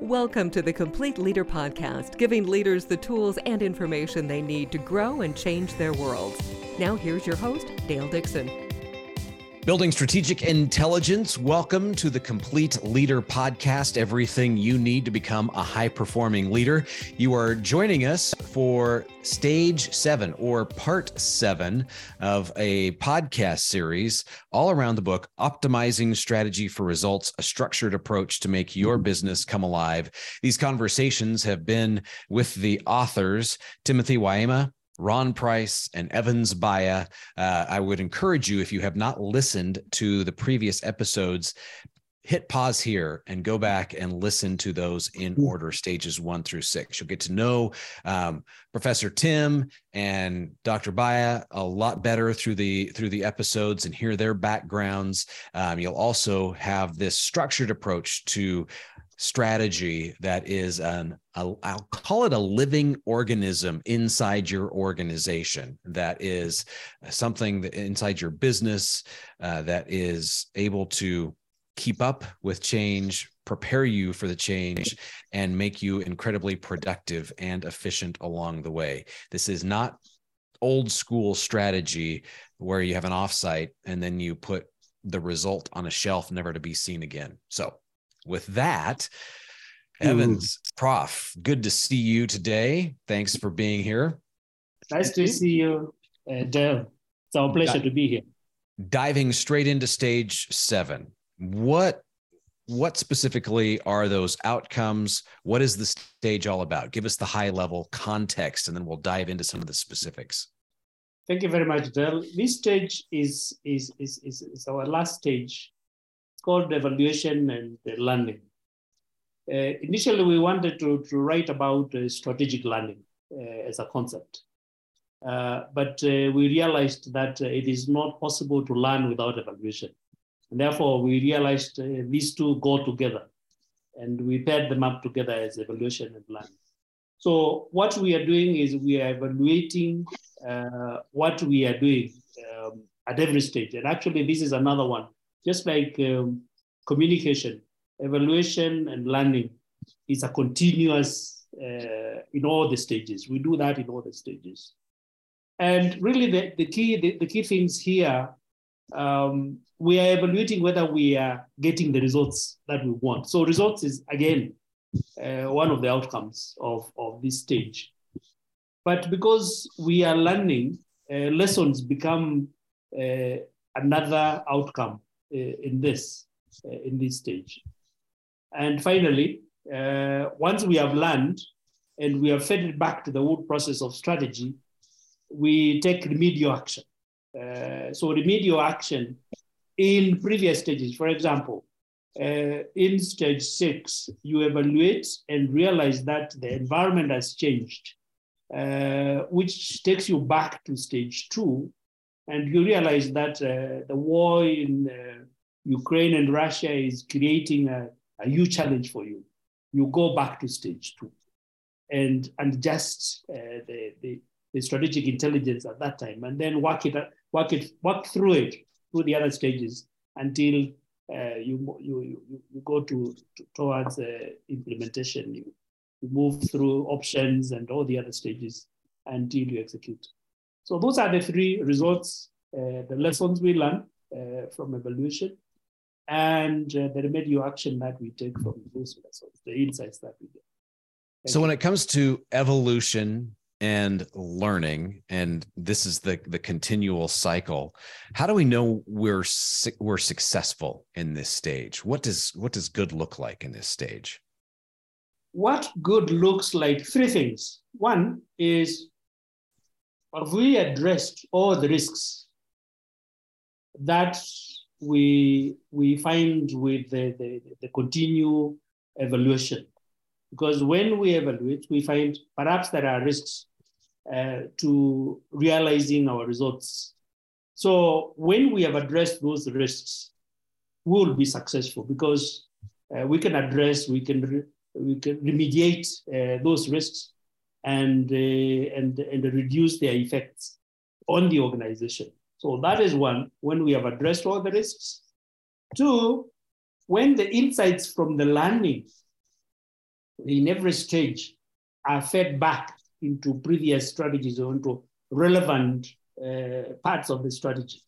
Welcome to the Complete Leader Podcast, giving leaders the tools and information they need to grow and change their worlds. Now, here's your host, Dale Dixon. Building strategic intelligence. Welcome to the Complete Leader Podcast. Everything you need to become a high performing leader. You are joining us for stage seven or part seven of a podcast series all around the book Optimizing Strategy for Results, a structured approach to make your business come alive. These conversations have been with the authors, Timothy Waema, Ron Price and Evans Baiya. Uh, I would encourage you, if you have not listened to the previous episodes, hit pause here and go back and listen to those in mm. order, stages one through six. You'll get to know um, Professor Tim and Dr. Baiya a lot better through the through the episodes and hear their backgrounds. Um, you'll also have this structured approach to strategy that is an I'll, I'll, call it a living organism inside your organization that is something that inside your business uh, that is able to keep up with change prepare you for the change and make you incredibly productive and efficient along the way. This is not old school strategy where you have an offsite and then you put the result on a shelf never to be seen again. So with that, Evans, Ooh. Prof, good to see you today. Thanks for being here. Nice to see you, uh, Dale. It's our pleasure Di- to be here. Diving straight into stage seven, what what specifically are those outcomes? What is the stage all about? Give us the high level context, and then we'll dive into some of the specifics. Thank you very much, Dale. This stage is is is is, is our last stage called evaluation and learning. Uh, initially, we wanted to, to write about uh, strategic learning uh, as a concept. Uh, but uh, we realized that uh, it is not possible to learn without evaluation. And therefore, we realized these two go together. And we paired them up together as evaluation and learning. So what we are doing is we are evaluating what we are doing um, at every stage. And actually, this is another one just like um, communication, evaluation and learning is a continuous uh, in all the stages. We do that in all the stages. And really the, the key, the, the key things here, um, we are evaluating whether we are getting the results that we want. So results is again, uh, one of the outcomes of, of this stage. But because we are learning, uh, lessons become uh, another outcome in this, uh, in this stage. And finally, uh, once we have learned and we have fed it back to the whole process of strategy, we take remedial action. Uh, so remedial action in previous stages, for example, uh, in stage six, you evaluate and realize that the environment has changed, uh, which takes you back to stage two, and you realize that uh, the war in uh, Ukraine and Russia is creating a, a huge challenge for you. You go back to stage two and, adjust uh, the, the, the, strategic intelligence at that time and then work it, work it, work through it through the other stages until uh, you, you, you, you go to, to towards implementation. You, you move through options and all the other stages until you execute. So those are the three results, uh, the lessons we learn uh, from evolution and uh, the remedial action that we take from those lessons, the insights that we get. Thank so you. when it comes to evolution and learning and this is the the continual cycle how do we know we're we're successful in this stage what does what does good look like in this stage what good looks like three things one is have we addressed all the risks that we, we find with the, the, the evaluation? Because when we evaluate, we find perhaps there are risks uh, to realizing our results. So when we have addressed those risks, we will be successful because uh, we can address, we can, re- we can remediate uh, those risks and, uh, and, and reduce their effects on the organization. So that is one, when we have addressed all the risks. Two, when the insights from the learning in every stage are fed back into previous strategies or into relevant uh, parts of the strategy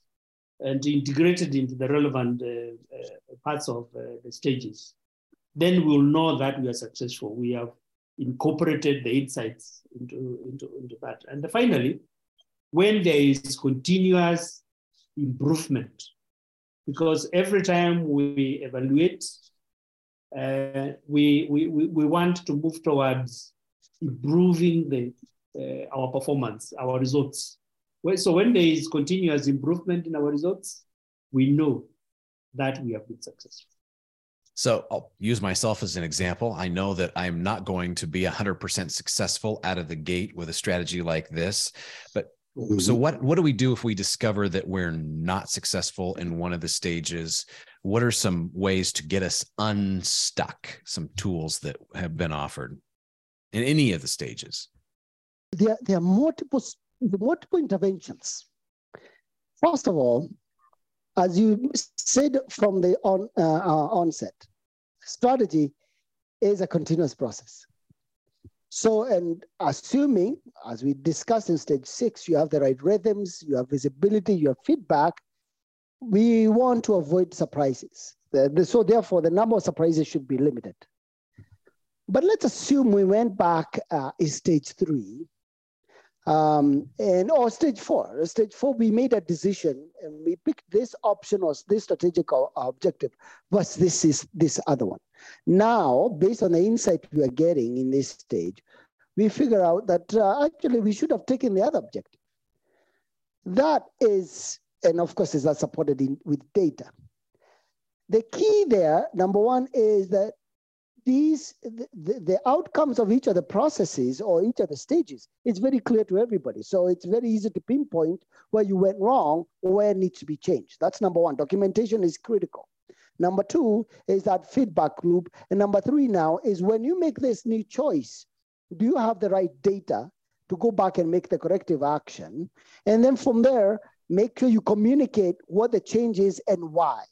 and integrated into the relevant uh, uh, parts of uh, the stages. Then we'll know that we are successful. We have incorporated the insights into, into, into that. And finally, when there is continuous improvement, because every time we evaluate, uh, we, we, we want to move towards improving the, uh, our performance, our results. So when there is continuous improvement in our results, we know that we have been successful. So I'll use myself as an example. I know that I'm not going to be 100% successful out of the gate with a strategy like this. But mm-hmm. so what what do we do if we discover that we're not successful in one of the stages? What are some ways to get us unstuck? Some tools that have been offered in any of the stages? There, there are multiple multiple interventions. First of all, as you said from the on, uh, uh, onset, strategy is a continuous process. So, and assuming, as we discussed in stage six, you have the right rhythms, you have visibility, you have feedback, we want to avoid surprises. So, therefore, the number of surprises should be limited. But let's assume we went back uh, in stage three um, and or stage four, stage four, we made a decision and we picked this option or this strategic objective, but this is this other one. Now, based on the insight we are getting in this stage, we figure out that uh, actually we should have taken the other objective. That is, and of course, is that supported in, with data. The key there, number one, is that these the, the outcomes of each of the processes or each of the stages is very clear to everybody. So it's very easy to pinpoint where you went wrong or where it needs to be changed. That's number one. Documentation is critical. Number two is that feedback loop. And number three now is when you make this new choice do you have the right data to go back and make the corrective action? And then from there make sure you communicate what the change is and why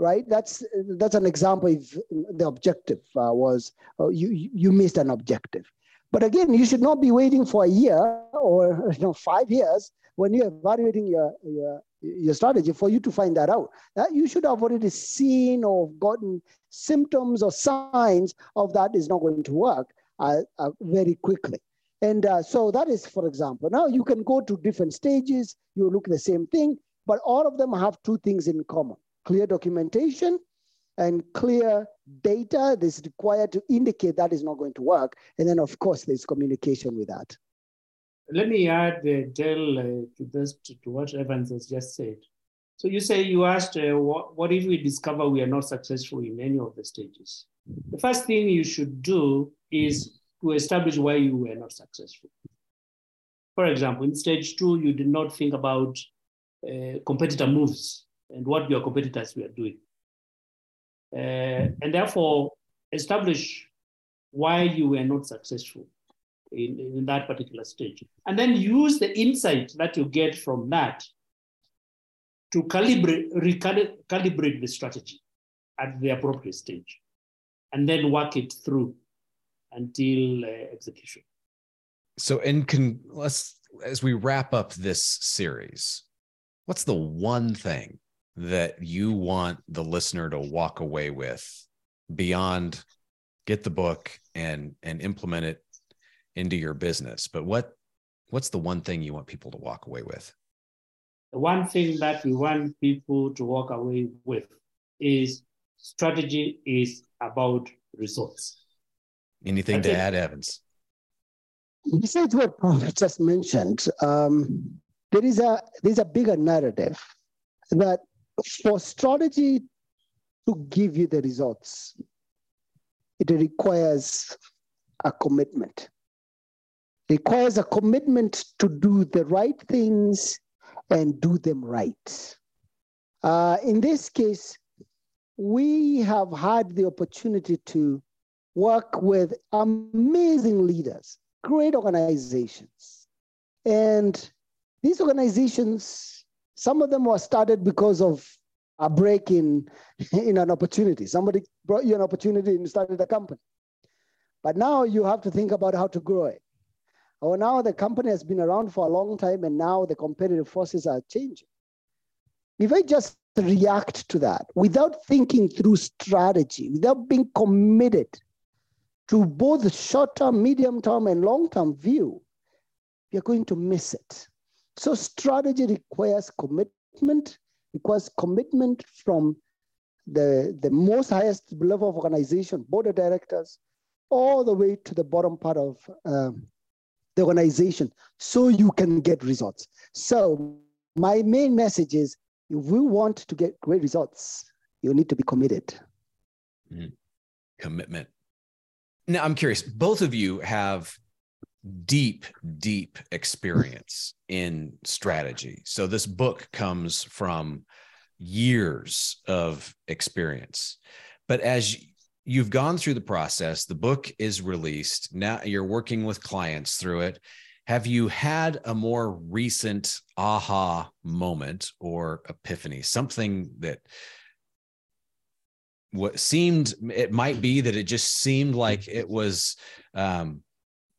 right? That's that's an example if the objective uh, was uh, you you missed an objective. But again, you should not be waiting for a year or you know five years when you're evaluating your your your strategy for you to find that out. That you should have already seen or gotten symptoms or signs of that is not going to work uh, uh very quickly. And uh, so that is, for example, now you can go to different stages, you look at the same thing, but all of them have two things in common clear documentation and clear data that's required to indicate that is not going to work. And then, of course, there's communication with that. Let me add, uh, Dale, uh, to this, to, to, what Evans has just said. So you say you asked, uh, what, what if we discover we are not successful in any of the stages? The first thing you should do is to establish why you were not successful. For example, in stage two, you did not think about uh, competitor moves and what your competitors were doing. Uh, and therefore, establish why you were not successful in, in that particular stage. And then use the insight that you get from that to calibrate, recalibrate the strategy at the appropriate stage, and then work it through until uh, execution. So, in con- let's as we wrap up this series, what's the one thing that you want the listener to walk away with beyond get the book and and implement it into your business. But what what's the one thing you want people to walk away with? The one thing that we want people to walk away with is strategy is about results. Anything That's to it. add evans? Besides what paul just mentioned um, there is a there's a bigger narrative that for strategy to give you the results, it requires a commitment. It requires a commitment to do the right things and do them right. Uh, in this case, we have had the opportunity to work with amazing leaders, great organizations. And these organizations some of them were started because of a break in, in an opportunity. Somebody brought you an opportunity and started a company. but now you have to think about how to grow it. Or now the company has been around for a long time and now the competitive forces are changing. If I just react to that without thinking through strategy, without being committed to both short term, medium term, and long term view, you're going to miss it. So, strategy requires commitment, requires commitment from the, the most highest level of organization, board of directors, all the way to the bottom part of um, the organization, so you can get results. So, my main message is if we want to get great results, you need to be committed. Mm. Commitment. Now, I'm curious, both of you have deep, deep experience in strategy. So, this book comes from years of experience. But as you've gone through the process, the book is released. Now you're working with clients through it. Have you had a more recent aha moment or epiphany, something that what seemed it might be that it just seemed like it was um,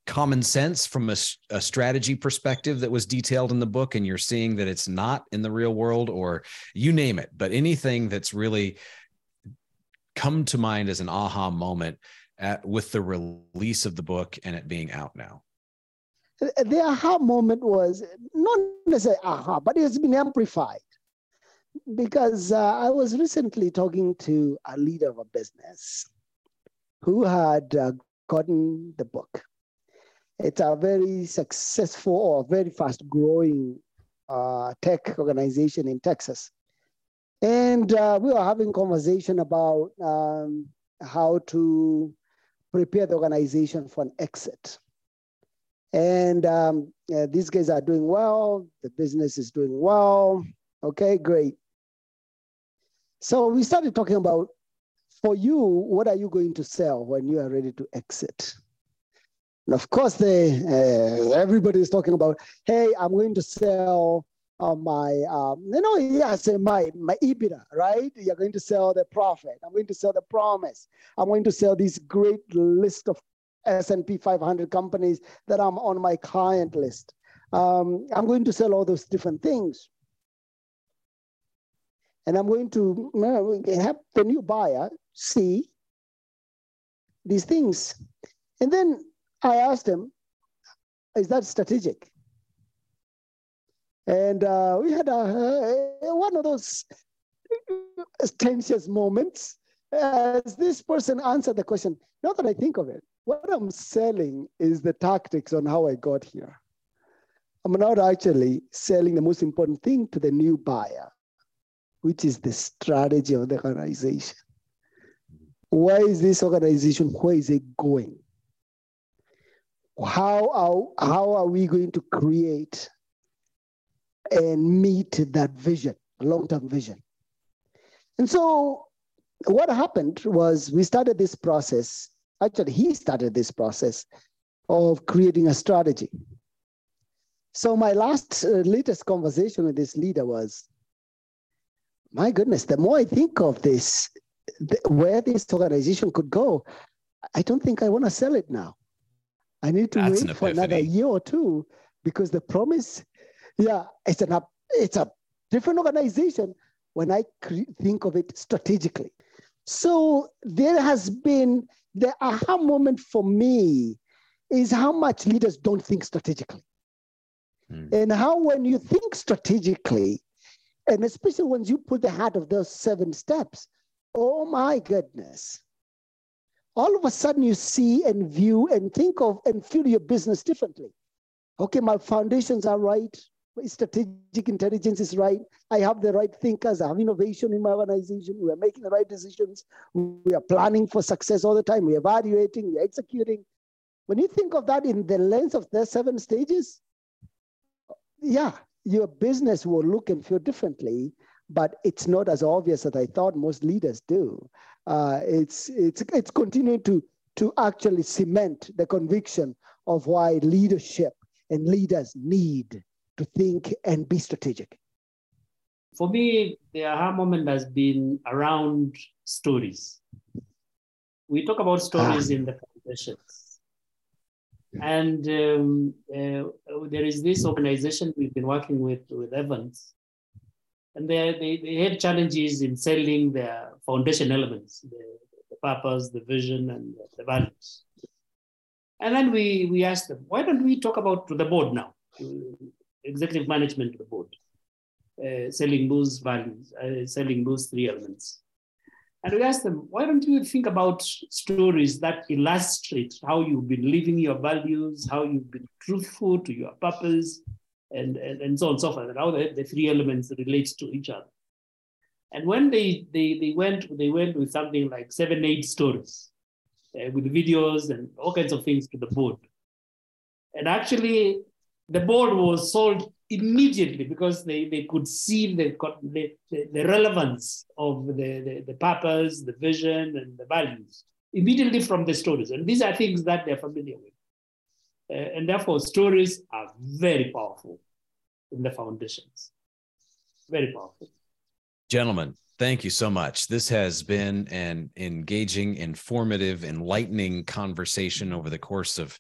common sense from a, a, strategy perspective that was detailed in the book and you're seeing that it's not in the real world or you name it but anything that's really come to mind as an aha moment at, with the release of the book and it being out now the aha moment was not necessarily aha, but it's been amplified because uh, I was recently talking to a leader of a business who had uh, gotten the book. It's a very successful or very fast growing uh, tech organization in Texas. And uh, we were having conversation about um, how to prepare the organization for an exit. And um, yeah, these guys are doing well. The business is doing well. Okay, great. So we started talking about for you, what are you going to sell when you are ready to exit? And of course, they uh, everybody is talking about, hey, I'm going to sell uh, my, um, you know, yeah, say my my EBITDA, right? You're going to sell the profit. I'm going to sell the promise. I'm going to sell this great list of S&P 500 companies that I'm on my client list. Um, I'm going to sell all those different things. And I'm going to have the new buyer see these things. And then I asked him, is that strategic? And uh, we had a, a, one of those tensious moments as this person answered the question. Not that I think of it, what I'm selling is the tactics on how I got here. I'm not actually selling the most important thing to the new buyer, which is the strategy of the organization. Why is this organization? Where is it going? How are, how are we going to create and meet that vision, long term vision? And so, what happened was we started this process Actually, he started this process of creating a strategy. So my last uh, latest conversation with this leader was, my goodness, the more I think of this, where this organization could go, I don't think I want to sell it now. I need to That's wait for another year or two because the promise, yeah, it's an it's a different organization when I think of it strategically. So there has been the aha moment for me is how much leaders don't think strategically. Mm. And how, when you think strategically, and especially when you put the heart of those seven steps, oh my goodness, all of a sudden you see and view and think of and feel your business differently. Okay, my foundations are right My strategic intelligence is right. I have the right thinkers. I have innovation in my organization. We are making the right decisions. We are planning for success all the time. We're evaluating, we're executing. When you think of that in the lens of the seven stages, yeah, your business will look and feel differently, but it's not as obvious as I thought most leaders do. Uh, it's, it's, it's continuing to, to actually cement the conviction of why leadership and leaders need to think and be strategic? For me, the aha moment has been around stories. We talk about stories ah. in the organizations. And um, uh, there is this organization we've been working with, with Evans, and they, they, they had challenges in selling their foundation elements, the, the purpose, the vision, and the values. And then we, we asked them, why don't we talk about to the board now, executive management to the board, uh, selling those values, uh, selling those three elements. And we asked them, why don't you think about stories that illustrate how you've been living your values, how you've been truthful to your purpose, and, and, and so on and so forth, and how the, the three elements relate to each other. And when they, they, they, went, they went with something like seven, eight stories uh, with videos and all kinds of things to the board. And actually, the board was sold immediately because they, they could see the, the, the relevance of the, the, the purpose, the vision, and the values immediately from the stories. And these are things that they're familiar with. Uh, and therefore, stories are very powerful in the foundations. Very powerful. Gentlemen, thank you so much. This has been an engaging, informative, enlightening conversation over the course of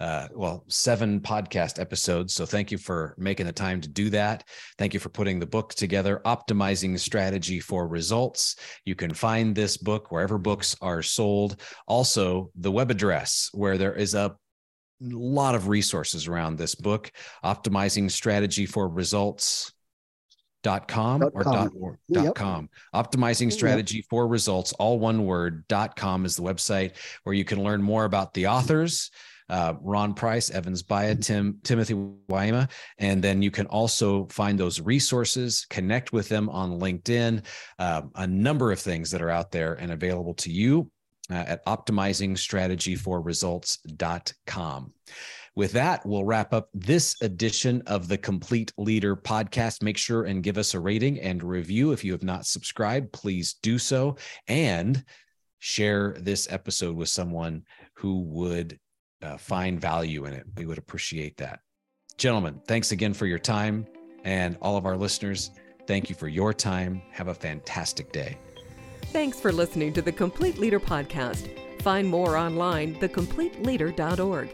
uh, well, seven podcast episodes. So thank you for making the time to do that. Thank you for putting the book together, Optimizing Strategy for Results. You can find this book wherever books are sold. Also, the web address where there is a lot of resources around this book, Optimizing Strategy for Results dot com dot or com. dot, or, dot yep. com optimizing strategy yep. for results all one word dot com is the website where you can learn more about the authors uh, Ron Price, Evans Baiya, Tim Timothy Waema, and then you can also find those resources, connect with them on LinkedIn, uh, a number of things that are out there and available to you at optimizingstrategyforresults.com. With that, we'll wrap up this edition of the Complete Leader podcast. Make sure and give us a rating and review. If you have not subscribed, please do so and share this episode with someone who would uh, find value in it. We would appreciate that. Gentlemen, thanks again for your time. And all of our listeners, thank you for your time. Have a fantastic day. Thanks for listening to the Complete Leader Podcast. Find more online, thecompleteleader.org.